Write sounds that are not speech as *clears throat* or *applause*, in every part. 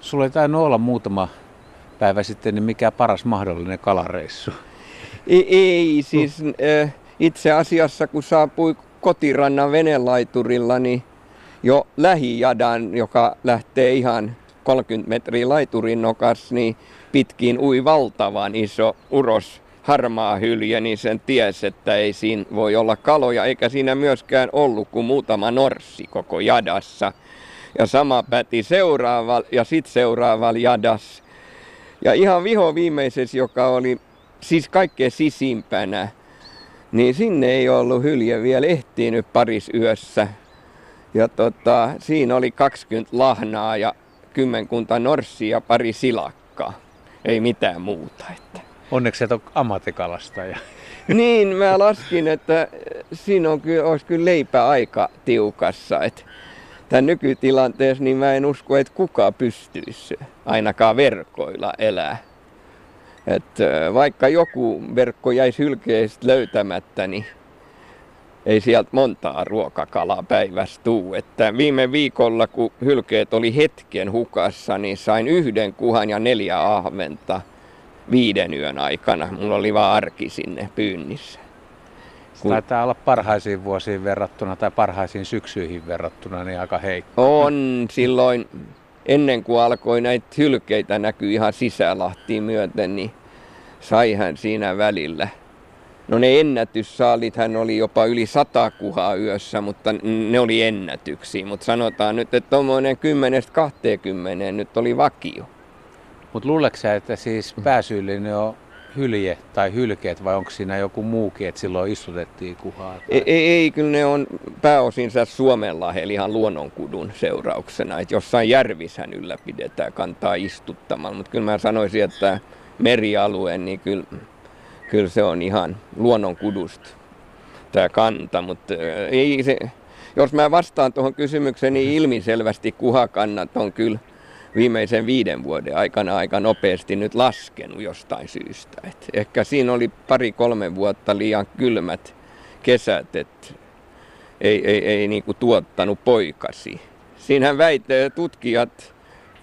Sulla ei tainnut olla muutama päivä sitten, niin mikä paras mahdollinen kalareissu? Ei, ei siis äh, itse asiassa kun saapui kotirannan venelaiturilla, niin jo lähijadan, joka lähtee ihan 30 metriä laiturin nokas, niin pitkin ui valtavan iso uros harmaa hylje, niin sen ties, että ei siinä voi olla kaloja, eikä siinä myöskään ollut kuin muutama norssi koko jadassa. Ja sama päti seuraava ja sitten seuraava jadas. Ja ihan viho viimeisessä, joka oli siis kaikkein sisimpänä, niin sinne ei ollut hylje vielä ehtinyt paris yössä. Ja tota, siinä oli 20 lahnaa ja kymmenkunta norssia ja pari silakkaa. Ei mitään muuta. Että. Onneksi et ole ammattikalastaja. *laughs* Niin, mä laskin, että siinä on kyllä, olisi kyllä leipä aika tiukassa. Että tämän nykytilanteessa niin mä en usko, että kuka pystyisi ainakaan verkoilla elää. Että vaikka joku verkko jäisi hylkeistä löytämättä, niin ei sieltä montaa ruokakalaa päivässä tuu. Että viime viikolla, kun hylkeet oli hetken hukassa, niin sain yhden kuhan ja neljä ahventa viiden yön aikana. Mulla oli vaan arki sinne pyynnissä. Kun... Taitaa olla parhaisiin vuosiin verrattuna tai parhaisiin syksyihin verrattuna niin aika heikko. On silloin, ennen kuin alkoi näitä hylkeitä näkyy ihan sisälahtiin myöten, niin sai hän siinä välillä. No ne ennätyssaalit hän oli jopa yli sata kuhaa yössä, mutta ne oli ennätyksiä. Mutta sanotaan nyt, että tuommoinen 10-20 nyt oli vakio. Mutta luuleeko että siis pääsyyllinen on hylje tai hylkeet vai onko siinä joku muukin, että silloin istutettiin kuhaa? Tai... Ei, ei, ei, kyllä ne on pääosinsa Suomenlahel ihan luonnonkudun seurauksena. Että jossain järvissähän ylläpidetään kantaa istuttamalla, mutta kyllä mä sanoisin, että merialue, niin kyllä, kyllä se on ihan luonnonkudusta tämä kanta, mutta ei se, jos mä vastaan tuohon kysymykseen, niin ilmiselvästi kuhakannat on kyllä viimeisen viiden vuoden aikana aika nopeasti nyt laskenut jostain syystä. Et ehkä siinä oli pari-kolme vuotta liian kylmät kesät, että ei, ei, ei niinku tuottanut poikasi. Siinähän väite, tutkijat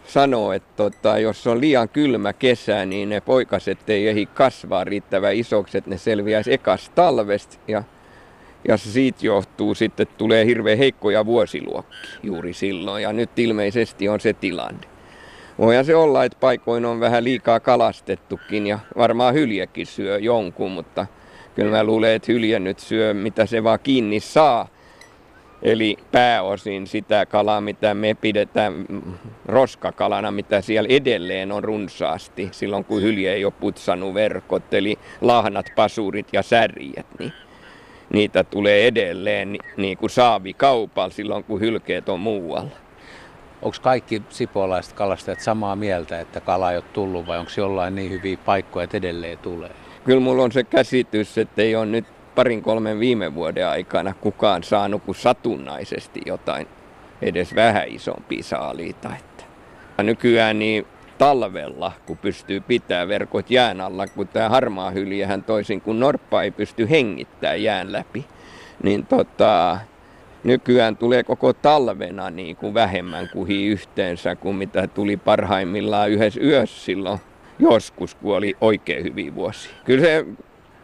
sanoo, että tota, jos on liian kylmä kesä, niin ne poikaset ei ehdi kasvaa riittävän isoksi, että ne selviäisi ekas talvesta ja ja siitä johtuu sitten, tulee hirveän heikkoja vuosiluokkia juuri silloin. Ja nyt ilmeisesti on se tilanne. Voihan se olla, että paikoin on vähän liikaa kalastettukin ja varmaan hyljekin syö jonkun, mutta kyllä mä luulen, että hylje nyt syö mitä se vaan kiinni saa. Eli pääosin sitä kalaa, mitä me pidetään roskakalana, mitä siellä edelleen on runsaasti, silloin kun hylje ei ole putsannut verkot, eli lahnat, pasurit ja särjet, niin niitä tulee edelleen niin kuin saavi kaupalla silloin, kun hylkeet on muualla. Onko kaikki sipolaiset kalastajat samaa mieltä, että kala ei ole tullut vai onko jollain niin hyviä paikkoja, että edelleen tulee? Kyllä mulla on se käsitys, että ei ole nyt parin kolmen viime vuoden aikana kukaan saanut kuin satunnaisesti jotain edes vähän isompia saaliita. Että. Nykyään niin talvella, kun pystyy pitää verkot jään alla, kun tämä harmaa hyljähän toisin kuin norppa ei pysty hengittämään jään läpi, niin tota, nykyään tulee koko talvena niin kuin vähemmän kuhi yhteensä kuin mitä tuli parhaimmillaan yhdessä yössä silloin joskus, kun oli oikein hyviä vuosia. Kyllä se,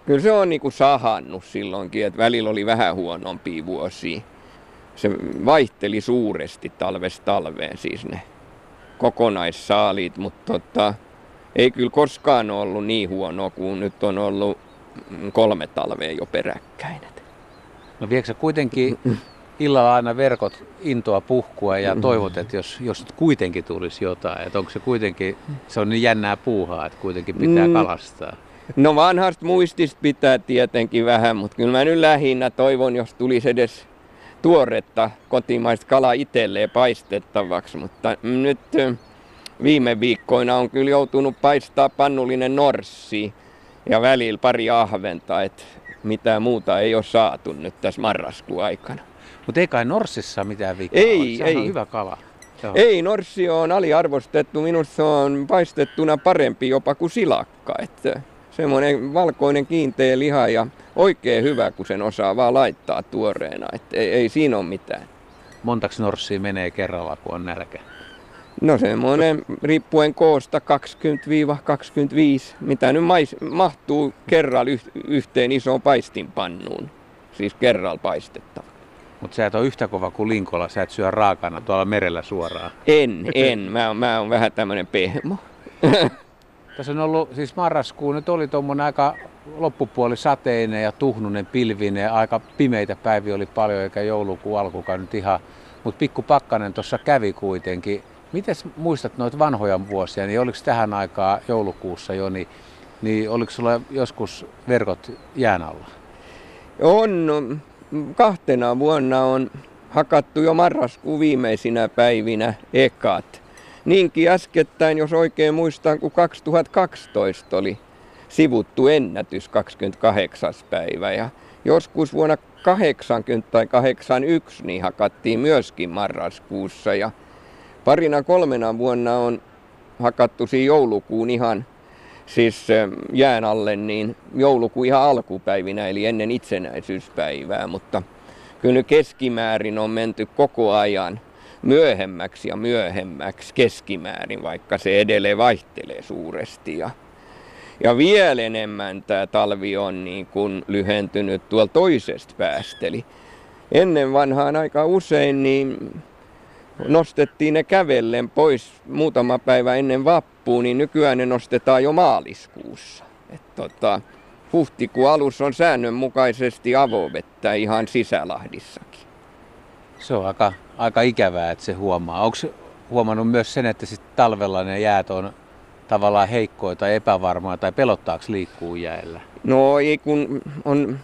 kyllä se on niin kuin sahannut silloinkin, että välillä oli vähän huonompia vuosia. Se vaihteli suuresti talvesta talveen siis ne kokonaissaalit, mutta tota, ei kyllä koskaan ollut niin huono kuin nyt on ollut kolme talvea jo peräkkäin. No viekö kuitenkin *clears throat* illalla aina verkot intoa puhkua ja toivot, että jos, jos kuitenkin tulisi jotain, että onko se kuitenkin, se on niin jännää puuhaa, että kuitenkin pitää mm. kalastaa. No vanhasta muistista pitää tietenkin vähän, mutta kyllä mä nyt lähinnä toivon, jos tulisi edes tuoretta kotimaista kala itselleen paistettavaksi, mutta nyt viime viikkoina on kyllä joutunut paistaa pannullinen norssi ja välillä pari ahventa, että mitään muuta ei ole saatu nyt tässä marraskuun aikana. Mutta ei kai Norssissa mitään vikaa Ei, Sehän ei. on hyvä kala. Joo. Ei, Norssi on aliarvostettu. Minusta se on paistettuna parempi jopa kuin silakka. Että semmoinen valkoinen kiinteä liha ja oikein hyvä, kun sen osaa vaan laittaa tuoreena. Että ei, ei siinä ole mitään. Montaks Norssia menee kerralla, kun on nälkä? No semmoinen riippuen koosta 20-25, mitä nyt mais, mahtuu kerralla yhteen isoon paistinpannuun. Siis kerralla paistettava. Mutta sä et ole yhtä kova kuin linkolla, sä et syö raakana tuolla merellä suoraan. En, en. Mä oon, mä oon vähän tämmönen pehmo. *laughs* Tässä on ollut, siis marraskuu nyt oli tuommoinen aika loppupuoli sateinen ja tuhnunen pilvinen. Aika pimeitä päiviä oli paljon, eikä joulukuun alkukaan nyt ihan. Mutta pikku pakkanen tuossa kävi kuitenkin. Miten muistat noita vanhoja vuosia, niin oliko tähän aikaa joulukuussa jo, niin, niin oliko sulla joskus verkot jään alla? On, no, kahtena vuonna on hakattu jo marraskuun viimeisinä päivinä ekat. Niinkin äskettäin, jos oikein muistan, kun 2012 oli sivuttu ennätys 28. päivä. Ja joskus vuonna 80 tai 81 niin hakattiin myöskin marraskuussa. Ja parina kolmena vuonna on hakattu siinä joulukuun ihan siis jään alle, niin joulukuun ihan alkupäivinä, eli ennen itsenäisyyspäivää, mutta kyllä keskimäärin on menty koko ajan myöhemmäksi ja myöhemmäksi keskimäärin, vaikka se edelleen vaihtelee suuresti. Ja, ja vielä enemmän tämä talvi on niin kuin lyhentynyt tuolla toisesta päästä. Eli ennen vanhaan aika usein niin nostettiin ne kävellen pois muutama päivä ennen vappua, niin nykyään ne nostetaan jo maaliskuussa. Et tota, huhtikuun alussa on säännönmukaisesti avovettä ihan sisälahdissakin. Se on aika, aika ikävää, että se huomaa. Onko huomannut myös sen, että sit talvella ne jäät on tavallaan heikkoja tai epävarmaa tai pelottaako liikkuu jäällä? No ei kun on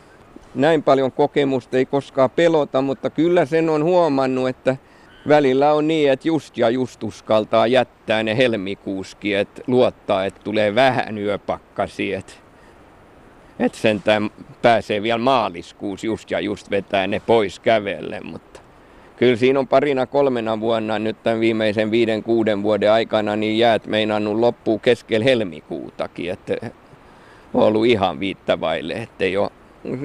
näin paljon kokemusta, ei koskaan pelota, mutta kyllä sen on huomannut, että välillä on niin, että just ja just uskaltaa jättää ne helmikuuski, että luottaa, että tulee vähän yöpakkasi, että, että sentään pääsee vielä maaliskuussa just ja just vetää ne pois kävelle, mutta kyllä siinä on parina kolmena vuonna nyt tämän viimeisen viiden kuuden vuoden aikana niin jäät meinannut loppuu keskellä helmikuutakin, että on ollut ihan viittavaille, ettei ole.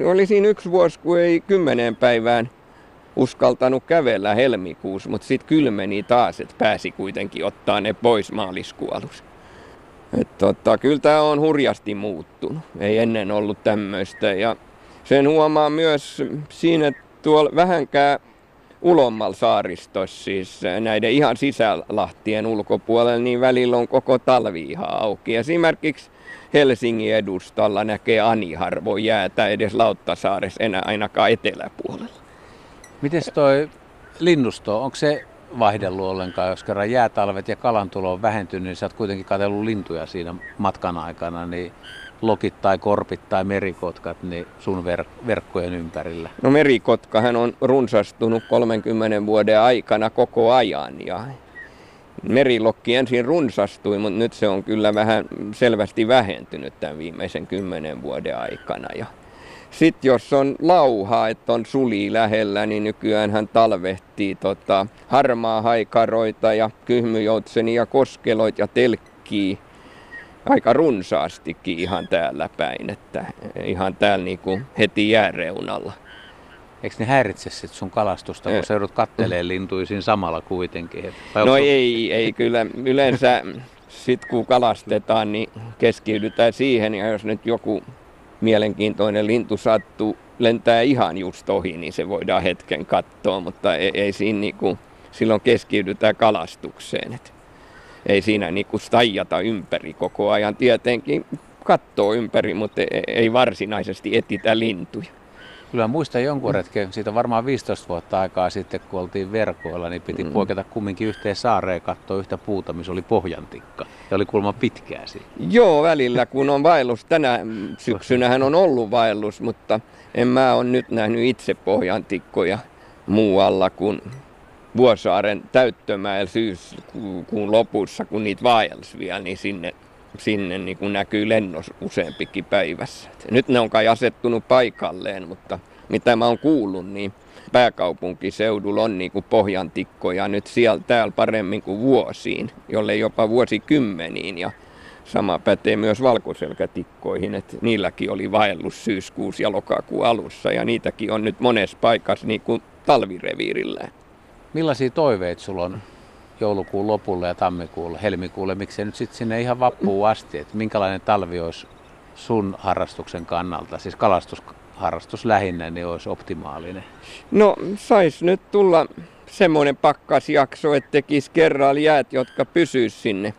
Oli siinä yksi vuosi, kun ei kymmeneen päivään uskaltanut kävellä helmikuussa, mutta sitten kylmeni taas, että pääsi kuitenkin ottaa ne pois maaliskuun alussa. tota, kyllä tämä on hurjasti muuttunut. Ei ennen ollut tämmöistä. Ja sen huomaa myös siinä, että tuolla vähänkään ulommalla saaristossa, siis näiden ihan sisälahtien ulkopuolella, niin välillä on koko talvi ihan auki. Esimerkiksi Helsingin edustalla näkee ani harvoin jäätä edes Lauttasaaressa enää ainakaan eteläpuolella. Miten toi linnusto, onko se vaihdellut ollenkaan, jos kerran jäätalvet ja kalantulo on vähentynyt, niin sä oot kuitenkin katsellut lintuja siinä matkan aikana, niin lokit tai korpit tai merikotkat niin sun ver- verkkojen ympärillä? No merikotkahan on runsastunut 30 vuoden aikana koko ajan ja merilokki ensin runsastui, mutta nyt se on kyllä vähän selvästi vähentynyt tämän viimeisen kymmenen vuoden aikana. Ja sitten jos on lauha, että on suli lähellä, niin nykyään hän talvehtii tota, harmaa haikaroita ja kyhmyjoutsenia ja koskeloita ja telkkii aika runsaastikin ihan täällä päin, että ihan täällä niinku heti jääreunalla. Eikö ne häiritse sit sun kalastusta, kun sä joudut katteleen lintuisin samalla kuitenkin? Vai no ei, ei kyllä. Yleensä sit kun kalastetaan, niin keskitytään siihen ja jos nyt joku mielenkiintoinen lintu sattuu lentää ihan just ohi, niin se voidaan hetken katsoa, mutta ei, ei siinä niinku, silloin keskitytään kalastukseen. Et ei siinä niinku stajata ympäri koko ajan. Tietenkin katsoo ympäri, mutta ei varsinaisesti etitä lintuja. Kyllä muistan jonkun retken, siitä varmaan 15 vuotta aikaa sitten, kun oltiin verkoilla, niin piti mm. poiketa kumminkin yhteen saareen katsoa yhtä puuta, missä oli pohjantikka. Ja oli kulma pitkää siinä. Joo, välillä kun on vaellus. Tänä syksynähän on ollut vaellus, mutta en mä ole nyt nähnyt itse pohjantikkoja muualla kuin Vuosaaren täyttömäellä syyskuun lopussa, kun niitä vaelsi vielä, niin sinne sinne niin kuin näkyy lennos useampikin päivässä. Nyt ne on kai asettunut paikalleen, mutta mitä mä oon kuullut, niin pääkaupunkiseudulla on niin kuin pohjantikkoja nyt siellä täällä paremmin kuin vuosiin, jolle jopa vuosikymmeniin. Ja sama pätee myös valkoselkätikkoihin, että niilläkin oli vaellus syyskuussa ja lokakuun alussa ja niitäkin on nyt monessa paikassa niin kuin talvireviirillään. Millaisia toiveita sulla on joulukuun lopulle ja tammikuulle, helmikuulle, miksei nyt sitten sinne ihan vappuun asti, että minkälainen talvi olisi sun harrastuksen kannalta, siis kalastusharrastus lähinnä, niin olisi optimaalinen? No sais nyt tulla semmoinen pakkasjakso, että tekisi kerralla jäät, jotka pysyis sinne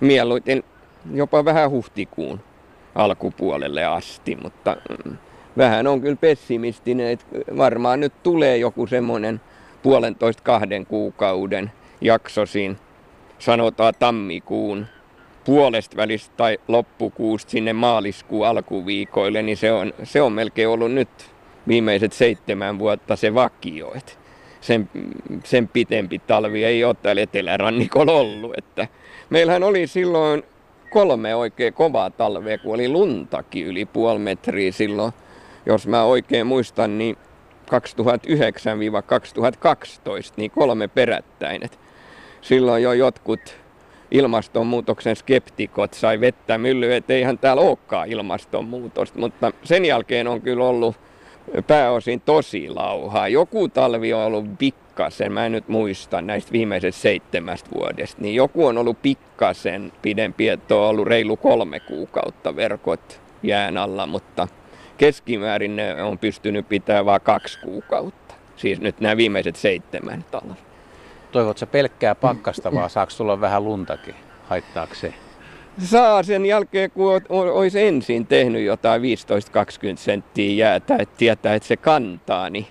mieluiten jopa vähän huhtikuun alkupuolelle asti, mutta mm, vähän on kyllä pessimistinen, että varmaan nyt tulee joku semmoinen puolentoista kahden kuukauden jakso siinä, sanotaan tammikuun puolesta välistä tai loppukuusta sinne maaliskuun alkuviikoille, niin se on, se on melkein ollut nyt viimeiset seitsemän vuotta se vakio. Että sen, sen pitempi talvi ei ole täällä etelärannikolla ollut. Että meillähän oli silloin kolme oikein kovaa talvea, kun oli luntakin yli puoli metriä silloin. Jos mä oikein muistan, niin 2009-2012, niin kolme perättäin. Et silloin jo jotkut ilmastonmuutoksen skeptikot sai vettä myllyä, että eihän täällä olekaan ilmastonmuutosta, mutta sen jälkeen on kyllä ollut pääosin tosi lauhaa. Joku talvi on ollut pikkasen, mä en nyt muista näistä viimeisestä seitsemästä vuodesta, niin joku on ollut pikkasen pidempi, että on ollut reilu kolme kuukautta verkot jään alla, mutta keskimäärin ne on pystynyt pitämään vain kaksi kuukautta. Siis nyt nämä viimeiset seitsemän talvet. Toivotko pelkkää pakkasta, vaan saako tulla vähän luntakin? Haittaako se? Saa sen jälkeen, kun olisi ensin tehnyt jotain 15-20 senttiä jäätä, että tietää, että se kantaa, niin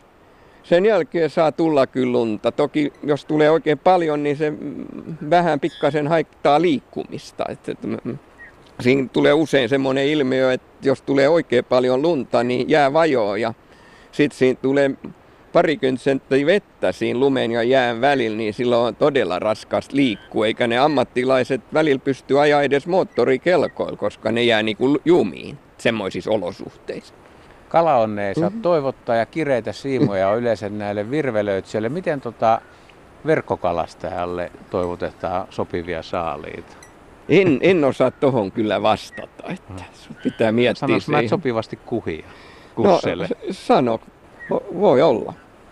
sen jälkeen saa tulla kyllä lunta. Toki jos tulee oikein paljon, niin se vähän pikkasen haittaa liikkumista. Että, että siinä tulee usein semmoinen ilmiö, että jos tulee oikein paljon lunta, niin jää vajoa ja sitten siinä tulee parikymmentä senttiä vettä siinä lumen ja jään välillä, niin silloin on todella raskasta liikkua, eikä ne ammattilaiset välillä pysty ajaa edes moottorikelkoilla, koska ne jää niin kuin jumiin semmoisissa olosuhteissa. Kalaonneen mm-hmm. toivottaa ja kireitä siimoja on yleensä näille virvelöitsijöille. Miten tota verkkokalastajalle toivotetaan sopivia saaliita? En, en osaa tuohon kyllä vastata, että mm. pitää miettiä Sanois se. sopivasti kuhia kusselle? No, sano, voi olla.